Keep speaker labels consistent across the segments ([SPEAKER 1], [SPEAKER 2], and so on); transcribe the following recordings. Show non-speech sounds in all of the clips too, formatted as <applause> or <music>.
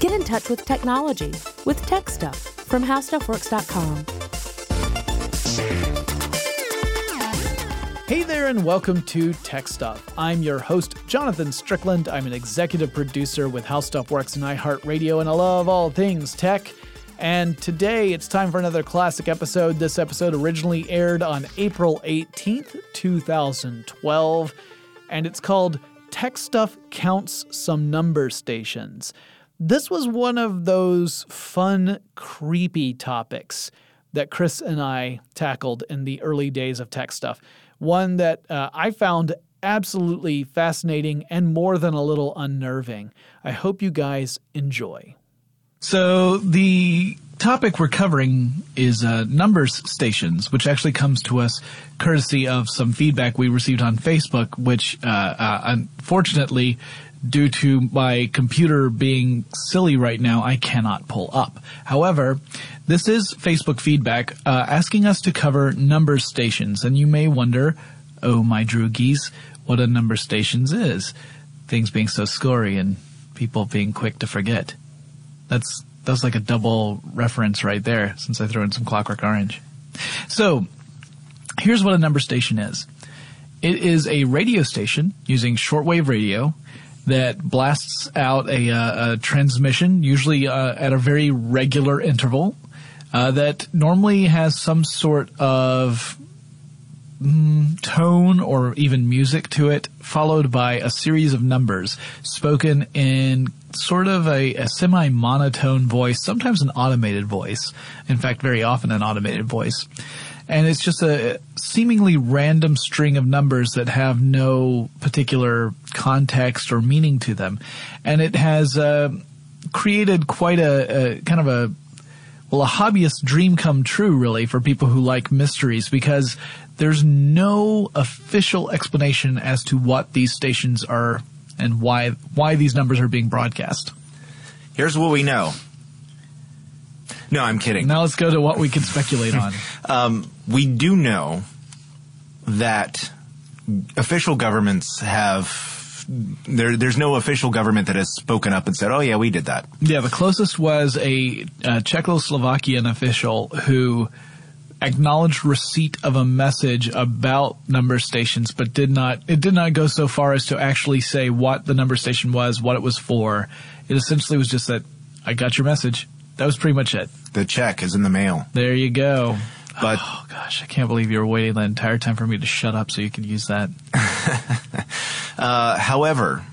[SPEAKER 1] Get in touch with technology with Tech Stuff from HowStuffWorks.com.
[SPEAKER 2] Hey there, and welcome to Tech Stuff. I'm your host, Jonathan Strickland. I'm an executive producer with How Stuff Works and iHeartRadio, and I love all things tech. And today it's time for another classic episode. This episode originally aired on April 18th, 2012, and it's called Tech Stuff Counts Some Number Stations. This was one of those fun, creepy topics that Chris and I tackled in the early days of tech stuff one that uh, I found absolutely fascinating and more than a little unnerving. I hope you guys enjoy.
[SPEAKER 3] So the topic we're covering is uh, numbers stations, which actually comes to us courtesy of some feedback we received on Facebook, which uh, uh, unfortunately, due to my computer being silly right now, I cannot pull up. However, this is Facebook feedback uh, asking us to cover number stations, and you may wonder, oh my droogies, what a number stations is. Things being so scory and people being quick to forget. That's that's like a double reference right there, since I threw in some Clockwork Orange. So, here's what a number station is. It is a radio station using shortwave radio that blasts out a, uh, a transmission, usually uh, at a very regular interval, uh, that normally has some sort of mm, tone or even music to it, followed by a series of numbers spoken in sort of a, a semi monotone voice, sometimes an automated voice. In fact, very often an automated voice. And it's just a seemingly random string of numbers that have no particular context or meaning to them. And it has uh, created quite a, a kind of a well, a hobbyist dream come true, really, for people who like mysteries, because there's no official explanation as to what these stations are and why why these numbers are being broadcast.
[SPEAKER 4] Here's what we know. No, I'm kidding.
[SPEAKER 3] Now let's go to what we can speculate on. <laughs>
[SPEAKER 4] um, we do know that official governments have there, there's no official government that has spoken up and said, "Oh yeah, we did that."
[SPEAKER 3] Yeah, the closest was a, a Czechoslovakian official who acknowledged receipt of a message about number stations, but did not. It did not go so far as to actually say what the number station was, what it was for. It essentially was just that I got your message. That was pretty much it.
[SPEAKER 4] The check is in the mail.
[SPEAKER 3] There you go.
[SPEAKER 4] But
[SPEAKER 3] oh gosh, I can't believe you were waiting the entire time for me to shut up so you could use that. <laughs>
[SPEAKER 4] uh, however,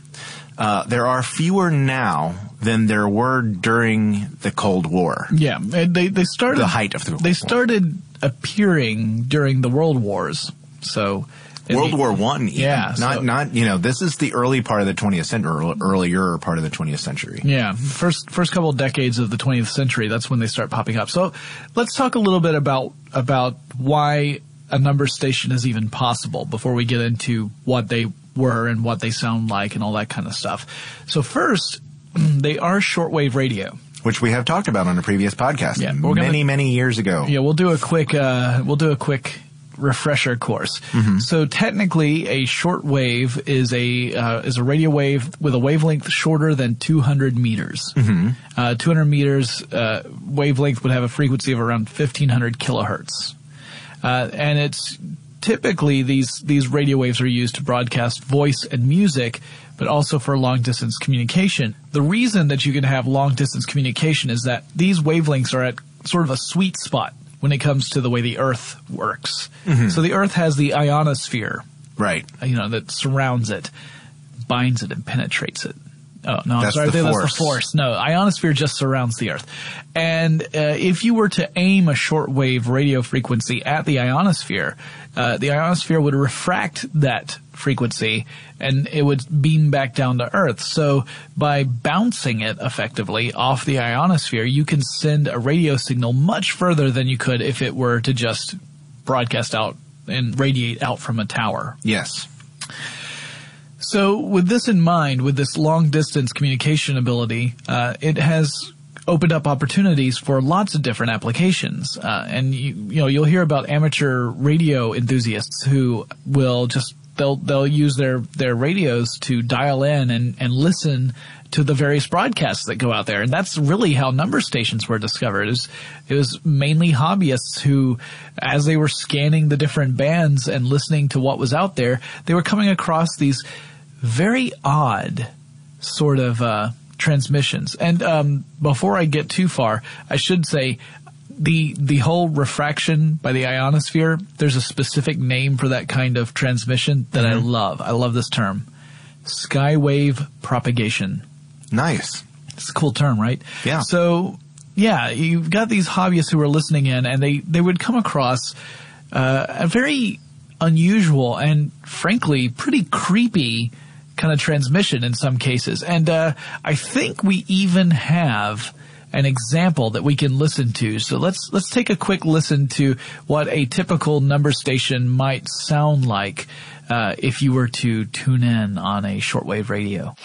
[SPEAKER 4] uh, there are fewer now than there were during the Cold War.
[SPEAKER 3] Yeah, they they started
[SPEAKER 4] the height of the.
[SPEAKER 3] They started appearing during the World Wars, so
[SPEAKER 4] World War One.
[SPEAKER 3] Yeah,
[SPEAKER 4] not so, not you know this is the early part of the 20th century, earlier part of the 20th century.
[SPEAKER 3] Yeah, first first couple of decades of the 20th century. That's when they start popping up. So let's talk a little bit about about why a number station is even possible before we get into what they were and what they sound like and all that kind of stuff. So first, <clears throat> they are shortwave radio
[SPEAKER 4] which we have talked about on a previous podcast yeah, many gonna, many years ago.
[SPEAKER 3] Yeah, we'll do a quick uh, we'll do a quick refresher course. Mm-hmm. So technically, a short wave is a uh, is a radio wave with a wavelength shorter than 200 meters. Mm-hmm. Uh, 200 meters uh, wavelength would have a frequency of around 1500 kilohertz, uh, and it's typically these these radio waves are used to broadcast voice and music. But also for long distance communication. The reason that you can have long distance communication is that these wavelengths are at sort of a sweet spot when it comes to the way the Earth works. Mm-hmm. So the Earth has the ionosphere,
[SPEAKER 4] right?
[SPEAKER 3] You know that surrounds it, binds it, and penetrates it. Oh no, I'm sorry,
[SPEAKER 4] the
[SPEAKER 3] that's the force. No, ionosphere just surrounds the Earth, and uh, if you were to aim a shortwave radio frequency at the ionosphere, uh, the ionosphere would refract that frequency and it would beam back down to Earth. So by bouncing it effectively off the ionosphere, you can send a radio signal much further than you could if it were to just broadcast out and radiate out from a tower.
[SPEAKER 4] Yes.
[SPEAKER 3] So with this in mind, with this long distance communication ability, uh, it has opened up opportunities for lots of different applications. Uh, and you, you know, you'll hear about amateur radio enthusiasts who will just they'll they'll use their their radios to dial in and and listen to the various broadcasts that go out there. And that's really how number stations were discovered. It was, it was mainly hobbyists who, as they were scanning the different bands and listening to what was out there, they were coming across these very odd sort of, uh, transmissions. And, um, before I get too far, I should say, the the whole refraction by the ionosphere, there's a specific name for that kind of transmission that I love. I love this term. Skywave propagation.
[SPEAKER 4] Nice.
[SPEAKER 3] It's a cool term, right?
[SPEAKER 4] Yeah.
[SPEAKER 3] So, yeah, you've got these hobbyists who are listening in, and they they would come across uh, a very unusual and frankly pretty creepy kind of transmission in some cases. And uh, I think we even have an example that we can listen to. So let's let's take a quick listen to what a typical number station might sound like uh, if you were to tune in on a shortwave radio.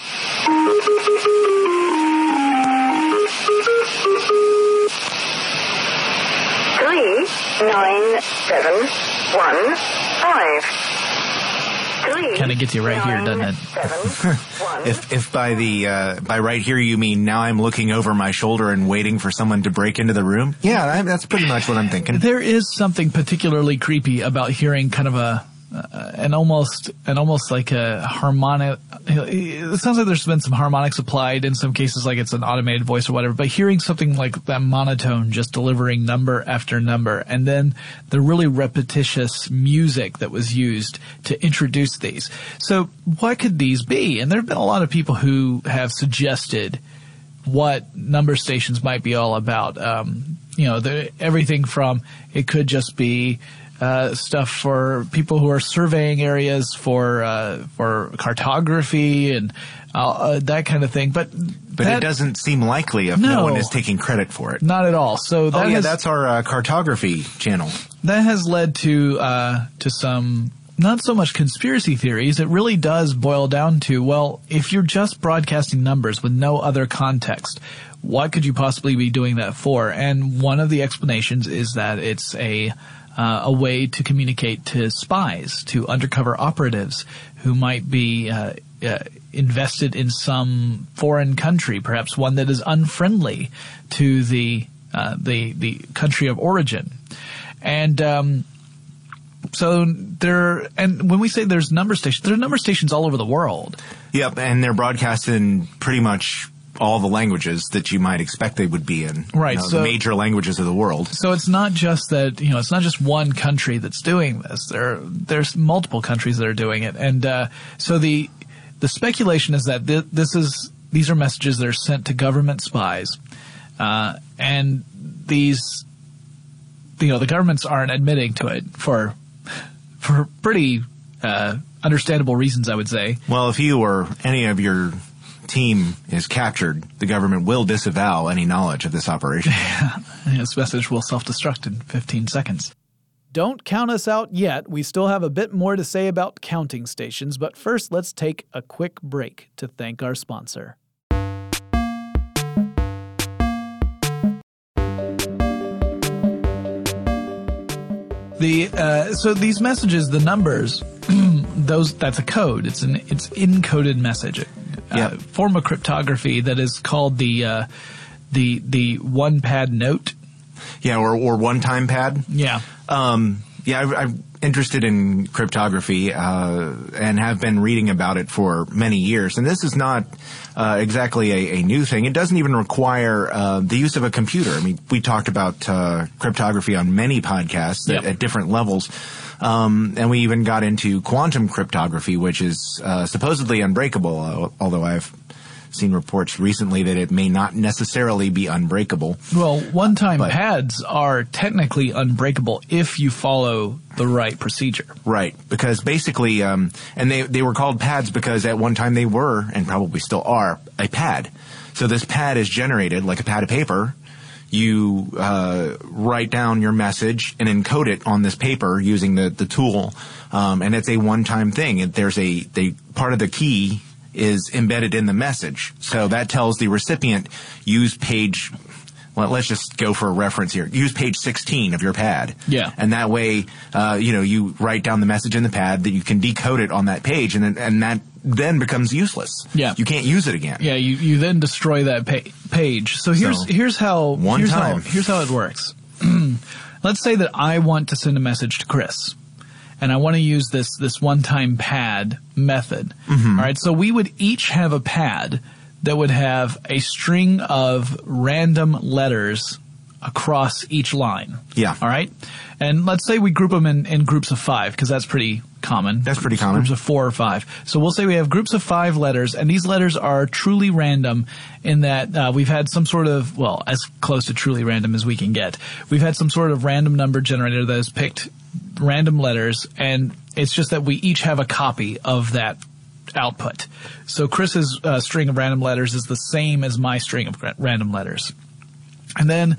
[SPEAKER 5] Nine seven one five. Three.
[SPEAKER 3] Kinda gets you right here, doesn't it?
[SPEAKER 5] nine, seven, one, <laughs>
[SPEAKER 4] If if by the uh, by right here you mean now I'm looking over my shoulder and waiting for someone to break into the room, yeah, that's pretty much what I'm thinking.
[SPEAKER 3] There is something particularly creepy about hearing kind of a uh, almost an almost like a harmonic. It sounds like there's been some harmonics applied in some cases, like it's an automated voice or whatever. But hearing something like that monotone, just delivering number after number, and then the really repetitious music that was used to introduce these. So, what could these be? And there have been a lot of people who have suggested what number stations might be all about. Um, you know, the, everything from it could just be uh, stuff for people who are surveying areas for uh, for cartography and uh, uh, that kind of thing. But
[SPEAKER 4] But
[SPEAKER 3] that-
[SPEAKER 4] it doesn't seem likely if no,
[SPEAKER 3] No.
[SPEAKER 4] one is taking credit for it.
[SPEAKER 3] not at all. So that
[SPEAKER 4] oh yeah,
[SPEAKER 3] has,
[SPEAKER 4] that's our uh, cartography channel.
[SPEAKER 3] that has led to uh, to some not so much conspiracy theories. It really does boil down to well, if you're just broadcasting numbers with no other context, what could you possibly be doing that for? And one of the explanations is that it's a uh, a way to communicate to spies, to undercover operatives who might be uh, uh, invested in some foreign country, perhaps one that is unfriendly to the uh, the the country of origin, and um, so there. And when we say there's number stations, there are number stations all over the world.
[SPEAKER 4] Yep, and they're broadcast in pretty much all the languages that you might expect they would be in.
[SPEAKER 3] Right,
[SPEAKER 4] You know,
[SPEAKER 3] so-
[SPEAKER 4] the major languages of the world.
[SPEAKER 3] So it's not just that you know it's not just one country that's doing this. There there's multiple countries that are doing it, and uh, so the the speculation is that th- this is these are messages that are sent to government spies, uh, and these you know the governments aren't admitting to it for for pretty uh, understandable reasons, I would say.
[SPEAKER 4] Well, if you or any of your team is captured, the government will disavow any knowledge of this operation. <laughs>
[SPEAKER 3] This message will self-destruct in 15 seconds.
[SPEAKER 2] Don't count us out yet. We still have a bit more to say about counting stations, but first let's take a quick break to thank our sponsor.
[SPEAKER 3] The uh, so these messages, the numbers, <clears throat> those that's a code. It's an it's encoded message. Uh,
[SPEAKER 4] Yeah.
[SPEAKER 3] Form of cryptography that is called the uh, the the one pad note.
[SPEAKER 4] yeah, or, or one-time pad.
[SPEAKER 3] Yeah.
[SPEAKER 4] Um, yeah, I, I'm interested in cryptography uh, and have been reading about it for many years. And this is not uh, exactly a, a new thing. It doesn't even require uh, the use of a computer. I mean, we talked about uh, cryptography on many podcasts
[SPEAKER 3] Yep.
[SPEAKER 4] at, at different levels. Um, and we even got into quantum cryptography, which is uh, supposedly unbreakable, although I've seen reports recently that it may not necessarily be unbreakable.
[SPEAKER 3] Well, one time
[SPEAKER 4] But-
[SPEAKER 3] pads are technically unbreakable if you follow the right procedure.
[SPEAKER 4] Right, because basically, um, and they they were called pads because at one time they were, and probably still are, a pad. So this pad is generated like a pad of paper. You uh, write down your message and encode it on this paper using the the tool, um, and it's a one time thing. There's a part of the key is embedded in the message, so that tells the recipient use page well, let's just go for a reference here. Use page 16 of your pad.
[SPEAKER 3] Yeah.
[SPEAKER 4] And that way, uh, you know, you write down the message in the pad that you can decode it on that page and then, and that then becomes useless.
[SPEAKER 3] Yeah.
[SPEAKER 4] You can't use it again.
[SPEAKER 3] Yeah, you, you then destroy that pa- page. So here's
[SPEAKER 4] So,
[SPEAKER 3] here's how
[SPEAKER 4] one
[SPEAKER 3] here's
[SPEAKER 4] time.
[SPEAKER 3] how here's how it works. <clears throat> Let's say that I want to send a message to Chris, and I want to use this this one time pad method.
[SPEAKER 4] Mm-hmm.
[SPEAKER 3] All right, so we would each have a pad that would have a string of random letters across each line.
[SPEAKER 4] Yeah.
[SPEAKER 3] All right, and let's say we group them in, in groups of five because that's pretty common.
[SPEAKER 4] That's pretty common.
[SPEAKER 3] Groups of four or five. So we'll say we have groups of five letters, and these letters are truly random in that uh, we've had some sort of, well, as close to truly random as we can get. We've had some sort of random number generator that has picked random letters, and it's just that we each have a copy of that output. So Chris's uh, string of random letters is the same as my string of random letters. And then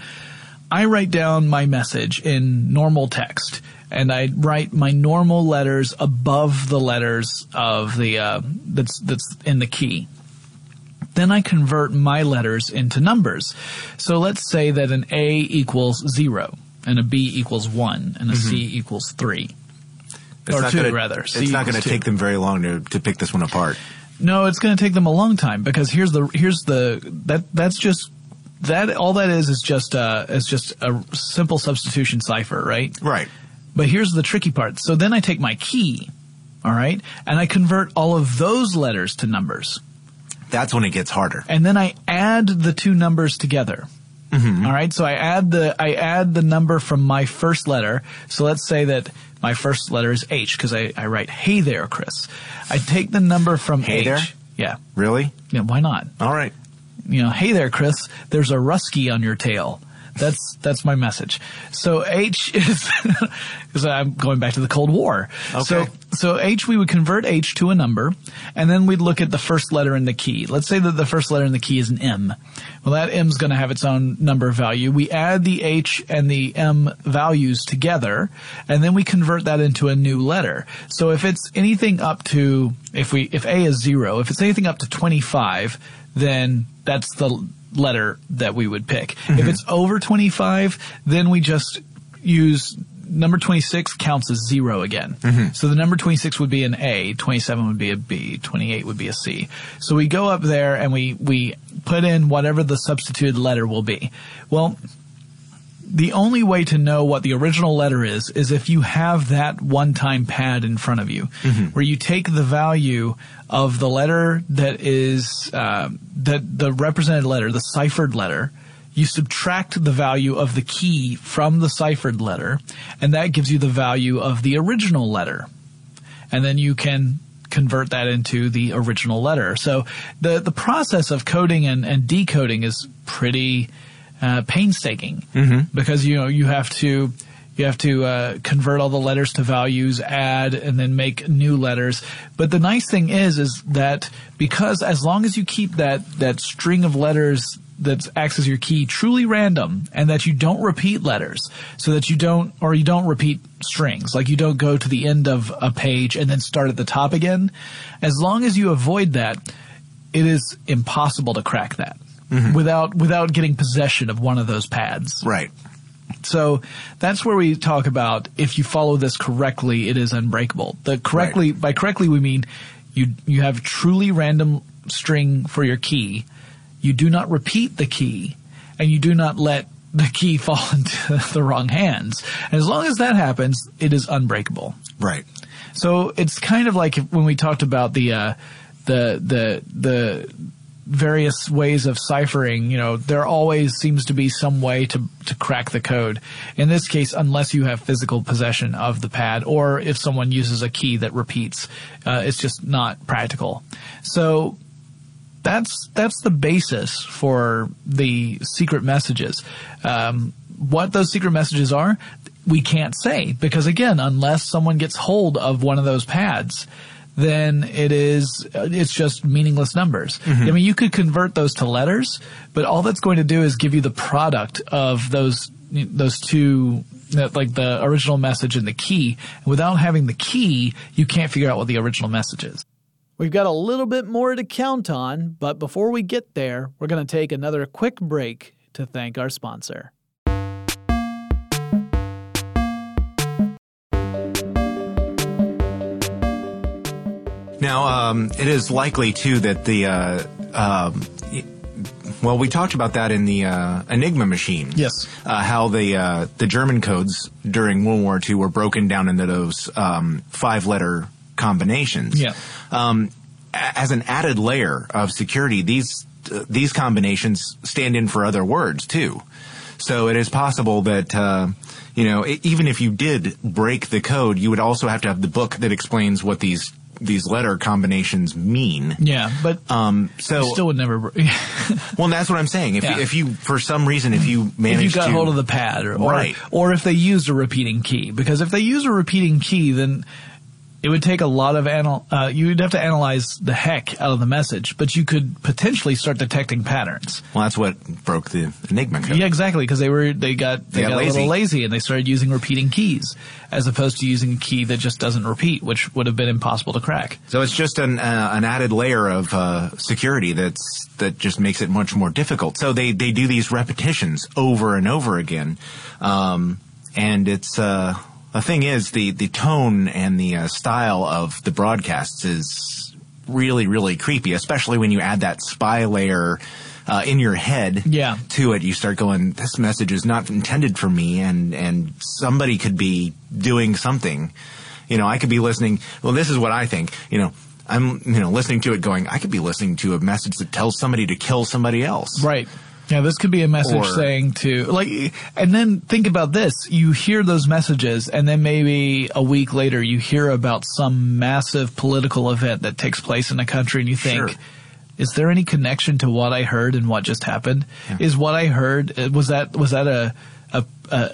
[SPEAKER 3] I write down my message in normal text and I write my normal letters above the letters of the uh, that's that's in the key. Then I convert my letters into numbers. So let's say that an A equals zero and a B equals one and a C equals three.
[SPEAKER 4] It's
[SPEAKER 3] or
[SPEAKER 4] not
[SPEAKER 3] two
[SPEAKER 4] gonna,
[SPEAKER 3] rather.
[SPEAKER 4] It's not going to take them very long to, to pick this one apart.
[SPEAKER 3] No, it's going to take them a long time because here's the here's the that that's just that all that is is just uh is just a simple substitution cipher, right?
[SPEAKER 4] Right.
[SPEAKER 3] But here's the tricky part. So then I take my key, all right, and I convert all of those letters to numbers.
[SPEAKER 4] That's when it gets harder.
[SPEAKER 3] And then I add the two numbers together. Mm-hmm. All right, so I add the I add the number from my first letter. So let's say that my first letter is H because I, I write Hey there, Chris. I take the number from
[SPEAKER 4] Hey
[SPEAKER 3] H.
[SPEAKER 4] there?
[SPEAKER 3] Yeah.
[SPEAKER 4] Really?
[SPEAKER 3] Yeah, why not?
[SPEAKER 4] All right.
[SPEAKER 3] you know, hey there, Chris, there's a rusky on your tail. That's that's my message. So H is <laughs> because I'm going back to the Cold War. So
[SPEAKER 4] Okay.
[SPEAKER 3] so H we would convert H to a number, and then we'd look at the first letter in the key. Let's say that the first letter in the key is an M. Well, that M is going to have its own number value. We add the H and the M values together, and then we convert that into a new letter. So if it's anything up to if we if A is zero, if it's anything up to twenty five, then that's the letter that we would pick. If mm-hmm. it's over 25, then we just use number 26 counts as zero again. Mm-hmm. So the number 26 would be an A, 27 would be a B, 28 would be a C. So we go up there and we, we put in whatever the substituted letter will be. Well, the only way to know what the original letter is is if you have that one-time pad in front of you, where you take the value of the letter that is uh, that the represented letter, the ciphered letter. You subtract the value of the key from the ciphered letter, and that gives you the value of the original letter and then you can convert that into the original letter. So the the process of coding and, and decoding is pretty uh, painstaking. Because you know you have to you have to uh, convert all the letters to values, add, and then make new letters. But the nice thing is, is that because as long as you keep that that string of letters that acts as your key truly random and that you don't repeat letters so that you don't or you don't repeat strings like you don't go to the end of a page and then start at the top again as long as you avoid that it is impossible to crack that without without getting possession of one of those pads
[SPEAKER 4] Right.
[SPEAKER 3] so that's where we talk about if you follow this correctly, it is unbreakable. The correctly by correctly we mean you you have truly random string for your key. You do not repeat the key, and you do not let the key <laughs> fall into the wrong hands. And as long as that happens, it is unbreakable.
[SPEAKER 4] Right.
[SPEAKER 3] So it's kind of like when we talked about the uh, the the the various ways of ciphering. You know, there always seems to be some way to to crack the code. In this case, unless you have physical possession of the pad, or if someone uses a key that repeats, uh, it's just not practical. So that's that's the basis for the secret messages. Um, what those secret messages are, we can't say because again, unless someone gets hold of one of those pads, then it is it's just meaningless numbers. Mm-hmm. I mean, you could convert those to letters, but all that's going to do is give you the product of those those two like the original message and the key. Without having the key, you can't figure out what the original message is.
[SPEAKER 2] We've got a little bit more to count on, but before we get there, we're going to take another quick break to thank our sponsor.
[SPEAKER 4] Now, um, it is likely too that the uh, um, well, we talked about that in the uh, Enigma machine.
[SPEAKER 3] Yes.
[SPEAKER 4] uh, how the uh, the German codes during World War II were broken down into those um, five letter combinations.
[SPEAKER 3] Yeah.
[SPEAKER 4] Um, as an added layer of security, these these combinations stand in for other words too. So it is possible that uh, you know even if you did break the code, you would also have to have the book that explains what these these letter combinations mean.
[SPEAKER 3] Yeah, but
[SPEAKER 4] Um, so
[SPEAKER 3] still would never. <laughs>
[SPEAKER 4] well, that's what I'm saying. If
[SPEAKER 3] Yeah.
[SPEAKER 4] you, if you for some reason if you
[SPEAKER 3] if
[SPEAKER 4] manage
[SPEAKER 3] you got
[SPEAKER 4] to
[SPEAKER 3] hold of the pad, or, or
[SPEAKER 4] Right.
[SPEAKER 3] or if they used a repeating key, because if they use a repeating key, then it would take a lot of anal. Uh, you would have to analyze the heck out of the message, but you could potentially start detecting patterns.
[SPEAKER 4] Well, that's what broke the Enigma code.
[SPEAKER 3] Yeah, exactly, because they were they got they,
[SPEAKER 4] They got
[SPEAKER 3] got, a little
[SPEAKER 4] lazy.
[SPEAKER 3] lazy and they started using repeating keys as opposed to using a key that just doesn't repeat, which would have been impossible to crack.
[SPEAKER 4] So it's just an uh, an added layer of uh, security that's that just makes it much more difficult. So they they do these repetitions over and over again, um, and it's uh, the thing is the the tone and the uh, style of the broadcasts is really really creepy, especially when you add that spy layer. Uh, in your head,
[SPEAKER 3] Yeah.
[SPEAKER 4] to it, you start going. This message is not intended for me, and and somebody could be doing something. You know, I could be listening. Well, this is what I think. You know, I'm you know listening to it, going. I could be listening to a message that tells somebody to kill somebody else.
[SPEAKER 3] Right. Yeah, this could be a message
[SPEAKER 4] Or-
[SPEAKER 3] saying to like, and then think about this: you hear those messages, and then maybe a week later, you hear about some massive political event that takes place in a country, and you think.
[SPEAKER 4] Sure.
[SPEAKER 3] Is there any connection to what I heard and what just happened? Is what I heard uh, was that was that a, a, a,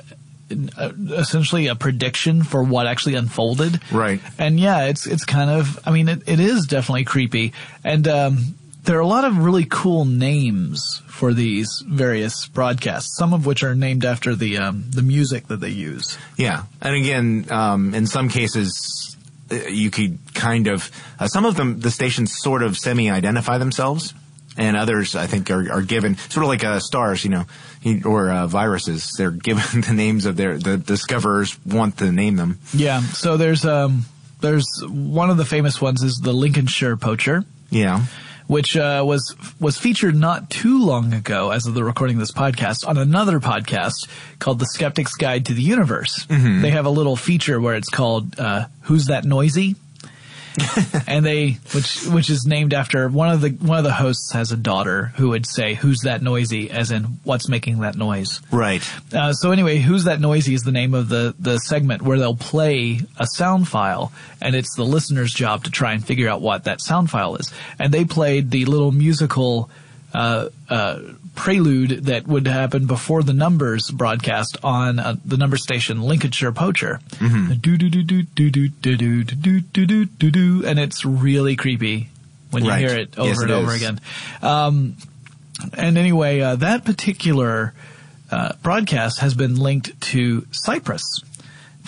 [SPEAKER 3] a essentially a prediction for what actually unfolded?
[SPEAKER 4] Right.
[SPEAKER 3] And yeah, it's it's kind of I mean it, it is definitely creepy. And um, there are a lot of really cool names for these various broadcasts, some of which are named after the um, the music that they use.
[SPEAKER 4] Yeah, and again, um, in some cases, uh, you could kind of uh, some of them the stations sort of semi-identify themselves, and others I think are, are given sort of like uh, stars, you know, or uh, viruses. They're <laughs> given the names of their the discoverers want to name them.
[SPEAKER 3] Yeah. So there's um there's one of the famous ones is the Lincolnshire poacher.
[SPEAKER 4] Yeah,
[SPEAKER 3] which uh, was was featured not too long ago, as of the recording of this podcast, on another podcast called "The Skeptic's Guide to the Universe." They have a little feature where it's called uh, "Who's That Noisy," <laughs> and they which which is named after one of the one of the hosts has a daughter who would say "Who's that noisy?" as in "What's making that noise."
[SPEAKER 4] right.
[SPEAKER 3] Uh, so anyway, who's that noisy is the name of the the segment where they'll play a sound file, and it's the listener's job to try and figure out what that sound file is. And they played the little musical uh, uh, prelude that would happen before the numbers broadcast on uh, the number station Lincolnshire Poacher. Do do do do do do do do do do do do do, and it's really creepy when you
[SPEAKER 4] Right.
[SPEAKER 3] hear it over
[SPEAKER 4] Yes,
[SPEAKER 3] and
[SPEAKER 4] it
[SPEAKER 3] over
[SPEAKER 4] is.
[SPEAKER 3] again. Um, and anyway, uh, that particular uh, broadcast has been linked to Cyprus,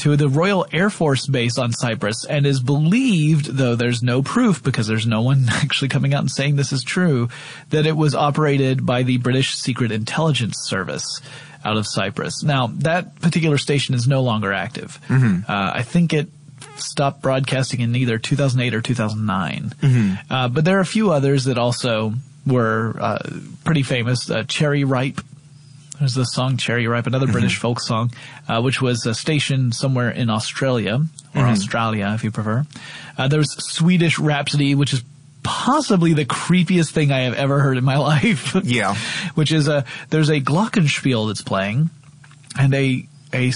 [SPEAKER 3] to the Royal Air Force Base on Cyprus, and is believed, though there's no proof because there's no one <laughs> actually coming out and saying this is true, that it was operated by the British Secret Intelligence Service out of Cyprus. Now, that particular station is no longer active. Uh, I think it stopped broadcasting in either 2008 or 2009. Uh, but there are a few others that also were uh, pretty famous. Uh, Cherry Ripe. There's the song Cherry Ripe, another British folk song, uh, which was a station somewhere in Australia, or Australia if you prefer. Uh, there's Swedish Rhapsody, which is possibly the creepiest thing I have ever heard in my <laughs> life.
[SPEAKER 4] Yeah. <laughs>
[SPEAKER 3] which is a, there's a glockenspiel that's playing, and a, a,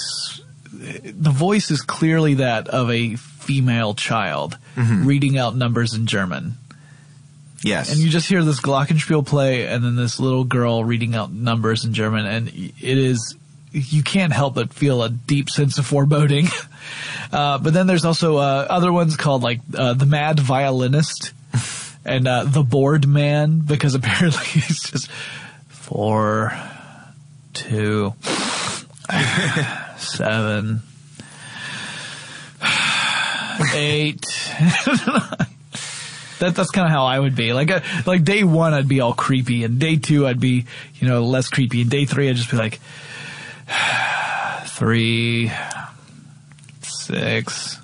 [SPEAKER 3] the voice is clearly that of a female child reading out numbers in German.
[SPEAKER 4] Yes.
[SPEAKER 3] And you just hear this glockenspiel play, and then this little girl reading out numbers in German, and it is you can't help but feel a deep sense of foreboding. <laughs> Uh, but then there's also uh, other ones called like uh, the Mad Violinist <laughs> and uh, the Bored Man, because apparently <laughs> he's just four, two, seven, eight. That, that's kind of how I would be. Like, uh, like day one, I'd be all creepy, and day two, I'd be, you know, less creepy, and day three, I'd just be like, <sighs> three, six.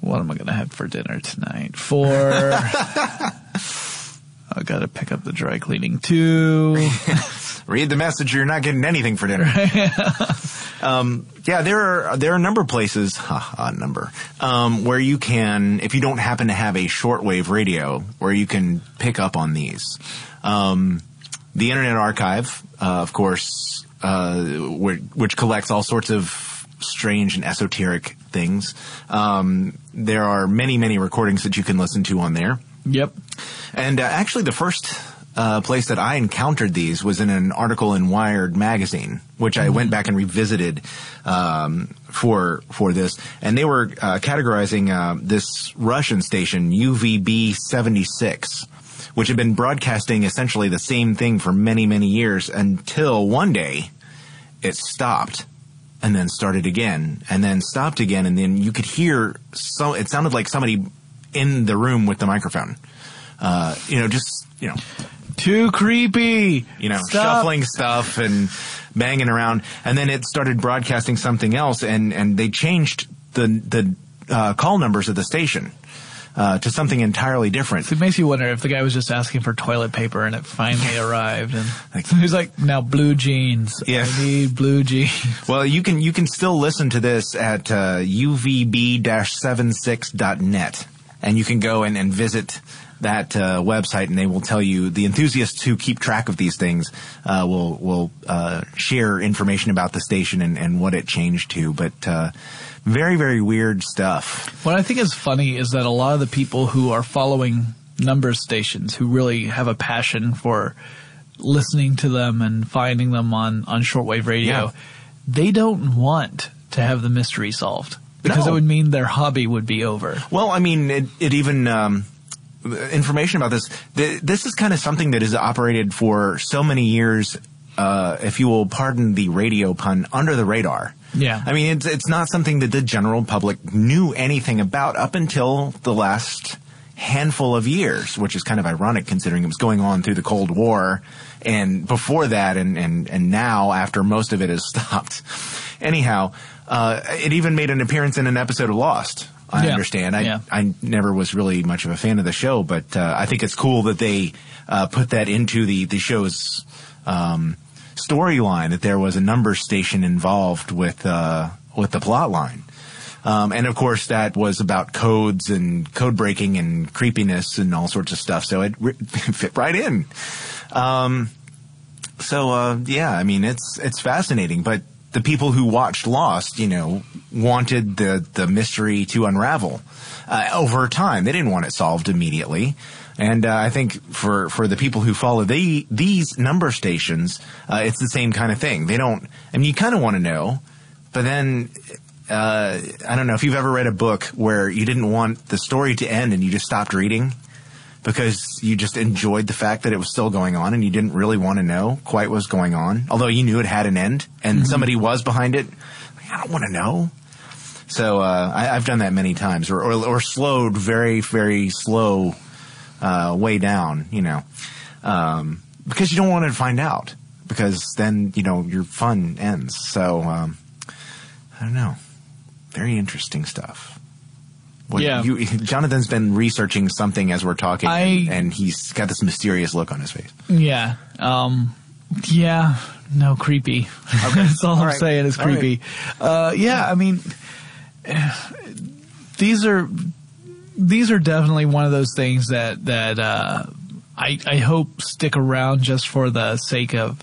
[SPEAKER 3] What am I gonna have for dinner tonight? Four. <laughs> I gotta pick up the dry cleaning too. <laughs>
[SPEAKER 4] Read the message. You're not getting anything for dinner. <laughs> um, yeah, there are there are a number of places, <laughs> a number, um, where you can, if you don't happen to have a shortwave radio, where you can pick up on these. Um, the Internet Archive, uh, of course, uh, which, which collects all sorts of strange and esoteric things. Um, there are many, many recordings that you can listen to on there.
[SPEAKER 3] Yep.
[SPEAKER 4] And uh, actually, the first uh, place that I encountered these was in an article in Wired magazine, which I went back and revisited um, for for this, and they were uh, categorizing uh, this Russian station UVB seventy six. Which had been broadcasting essentially the same thing for many, many years until one day it stopped and then started again and then stopped again and then you could hear so it sounded like somebody in the room with the microphone uh, you know just you know
[SPEAKER 3] Too creepy.
[SPEAKER 4] you know
[SPEAKER 3] Stop.
[SPEAKER 4] shuffling stuff and banging around and then it started broadcasting something else and and they changed the the uh, call numbers of the station uh, to something entirely different
[SPEAKER 3] It makes you wonder if the guy was just asking for toilet paper and it finally <laughs> arrived, and
[SPEAKER 4] Like-
[SPEAKER 3] he's like, "Now blue jeans.
[SPEAKER 4] Yeah.
[SPEAKER 3] I need blue jeans." <laughs>
[SPEAKER 4] Well, you can you can still listen to this at uh, uvb-76.net, and you can go and, and visit that uh, website, and they will tell you the enthusiasts who keep track of these things uh, will will uh, share information about the station and, and what it changed to. But uh, very very weird stuff.
[SPEAKER 3] What I think is funny is that a lot of the people who are following number stations, who really have a passion for listening to them and finding them on on shortwave radio,
[SPEAKER 4] Yeah.
[SPEAKER 3] they don't want to have the mystery solved because
[SPEAKER 4] No.
[SPEAKER 3] it would mean their hobby would be over.
[SPEAKER 4] Well, I mean, it, it even um, information about this. Th- this is kind of something that has operated for so many years. Uh, if you will pardon the radio pun, under the radar.
[SPEAKER 3] Yeah.
[SPEAKER 4] I mean, it's it's not something that the general public knew anything about up until the last handful of years, which is kind of ironic considering it was going on through the Cold War and before that and, and, and now after most of it has <laughs> stopped. Anyhow, uh, it even made an appearance in an episode of Lost. I
[SPEAKER 3] Yeah.
[SPEAKER 4] understand. I,
[SPEAKER 3] Yeah.
[SPEAKER 4] I never was really much of a fan of the show, but uh, I think it's cool that they uh, put that into the, the show's um, storyline, that there was a number station involved with, uh, with the plot line. Um, and of course, that was about codes and code breaking and creepiness and all sorts of stuff. So it re- <laughs> fit right in. Um, so uh, yeah, I mean, it's it's fascinating. But the people who watched Lost, you know, wanted the the mystery to unravel uh, over time. They didn't want it solved immediately. And uh, I think for for the people who follow the these number stations, uh, it's the same kind of thing. They don't. I mean, you kind of want to know, but then uh, I don't know if you've ever read a book where you didn't want the story to end and you just stopped reading because you just enjoyed the fact that it was still going on and you didn't really want to know quite what was going on, although you knew it had an end and somebody was behind it. I don't want to know. So uh, I, I've done that many times, or, or, or slowed very, very slow uh, way down, you know, um, because you don't want to find out, because then you know your fun ends. So um, I don't know. Very interesting stuff. What,
[SPEAKER 3] Yeah.
[SPEAKER 4] you, <laughs> Jonathan's been researching something as we're talking,
[SPEAKER 3] I-
[SPEAKER 4] and he's got this mysterious look on his face.
[SPEAKER 3] Yeah. Um, yeah. No, creepy. <laughs> That's all,
[SPEAKER 4] All
[SPEAKER 3] I'm
[SPEAKER 4] right.
[SPEAKER 3] saying is
[SPEAKER 4] All right.
[SPEAKER 3] creepy. Uh, yeah, I mean, these are these are definitely one of those things that that uh, I I hope stick around just for the sake of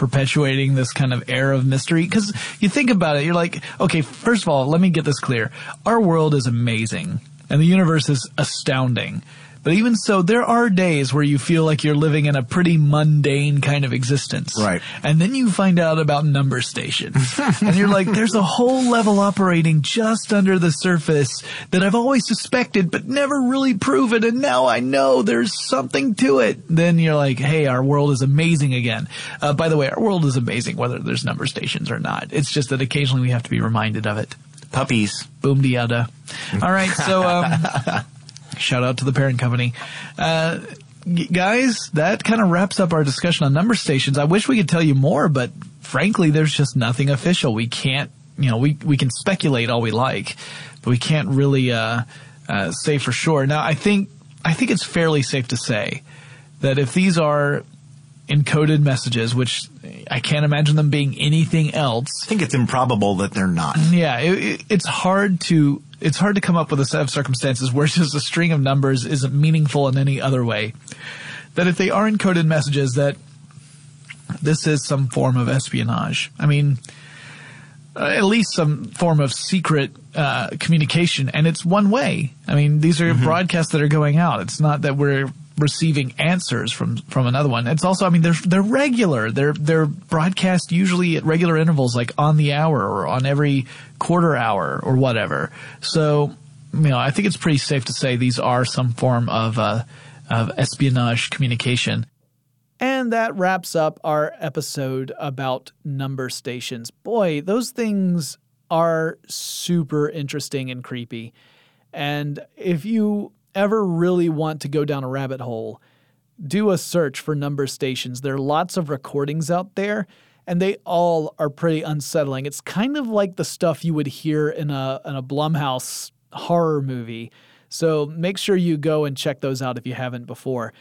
[SPEAKER 3] perpetuating this kind of air of mystery? Because you think about it you're like okay first of all let me get this clear. Our world is amazing and the universe is astounding but even so there are days where you feel like you're living in a pretty mundane kind of existence.
[SPEAKER 4] Right.
[SPEAKER 3] and then you find out about number stations. <laughs> And you're like there's a whole level operating just under the surface that I've always suspected but never really proven and now I know there's something to it. Then you're like hey our world is amazing again. Uh, by the way our world is amazing whether there's number stations or not. It's just that occasionally we have to be reminded of it.
[SPEAKER 4] Puppies.
[SPEAKER 3] boom de yada all right so um <laughs> Shout out to the parent company. Uh, guys, that kind of wraps up our discussion on number stations. I wish we could tell you more, but frankly, there's just nothing official. We can't, you know, we, we can speculate all we like, but we can't really, uh, uh, say for sure. Now, I think, I think it's fairly safe to say that if these are encoded messages, which I can't imagine them being anything else,
[SPEAKER 4] I think it's improbable that they're not.
[SPEAKER 3] yeah, it, it, it's hard to it's hard to come up with a set of circumstances where <laughs> just a string of numbers isn't meaningful in any other way. That if they are encoded messages, that this is some form of espionage. I mean, uh, at least some form of secret uh, communication, and it's one way. I mean, these are broadcasts that are going out. It's not that we're receiving answers from from another one. It's also, I mean, they're they're regular. They're they're broadcast usually at regular intervals, like on the hour or on every quarter hour or whatever. So, you know, I think it's pretty safe to say these are some form of uh, of espionage communication.
[SPEAKER 2] And that wraps up our episode about number stations. Boy, those things are super interesting and creepy. And if you ever really want to go down a rabbit hole, do a search for number stations. There are lots of recordings out there, and they all are pretty unsettling. It's kind of like the stuff you would hear in a in a Blumhouse horror movie. So make sure you go and check those out if you haven't before.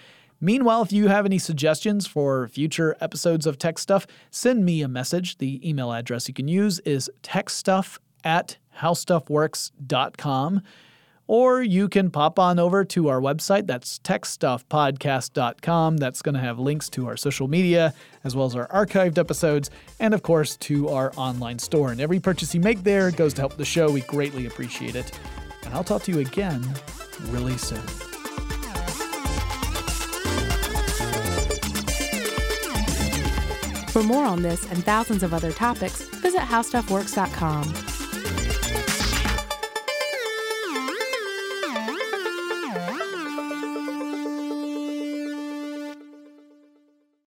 [SPEAKER 2] Meanwhile, if you have any suggestions for future episodes of Tech Stuff, send me a message. The email address you can use is techstuff at howstuffworks.com. Or you can pop on over to our website. That's techstuffpodcast.com. That's going to have links to our social media, as well as our archived episodes, and of course to our online store. And every purchase you make there goes to help the show. We greatly appreciate it. And I'll talk to you again really soon.
[SPEAKER 1] For more on this and thousands of other topics, visit howstuffworks.com.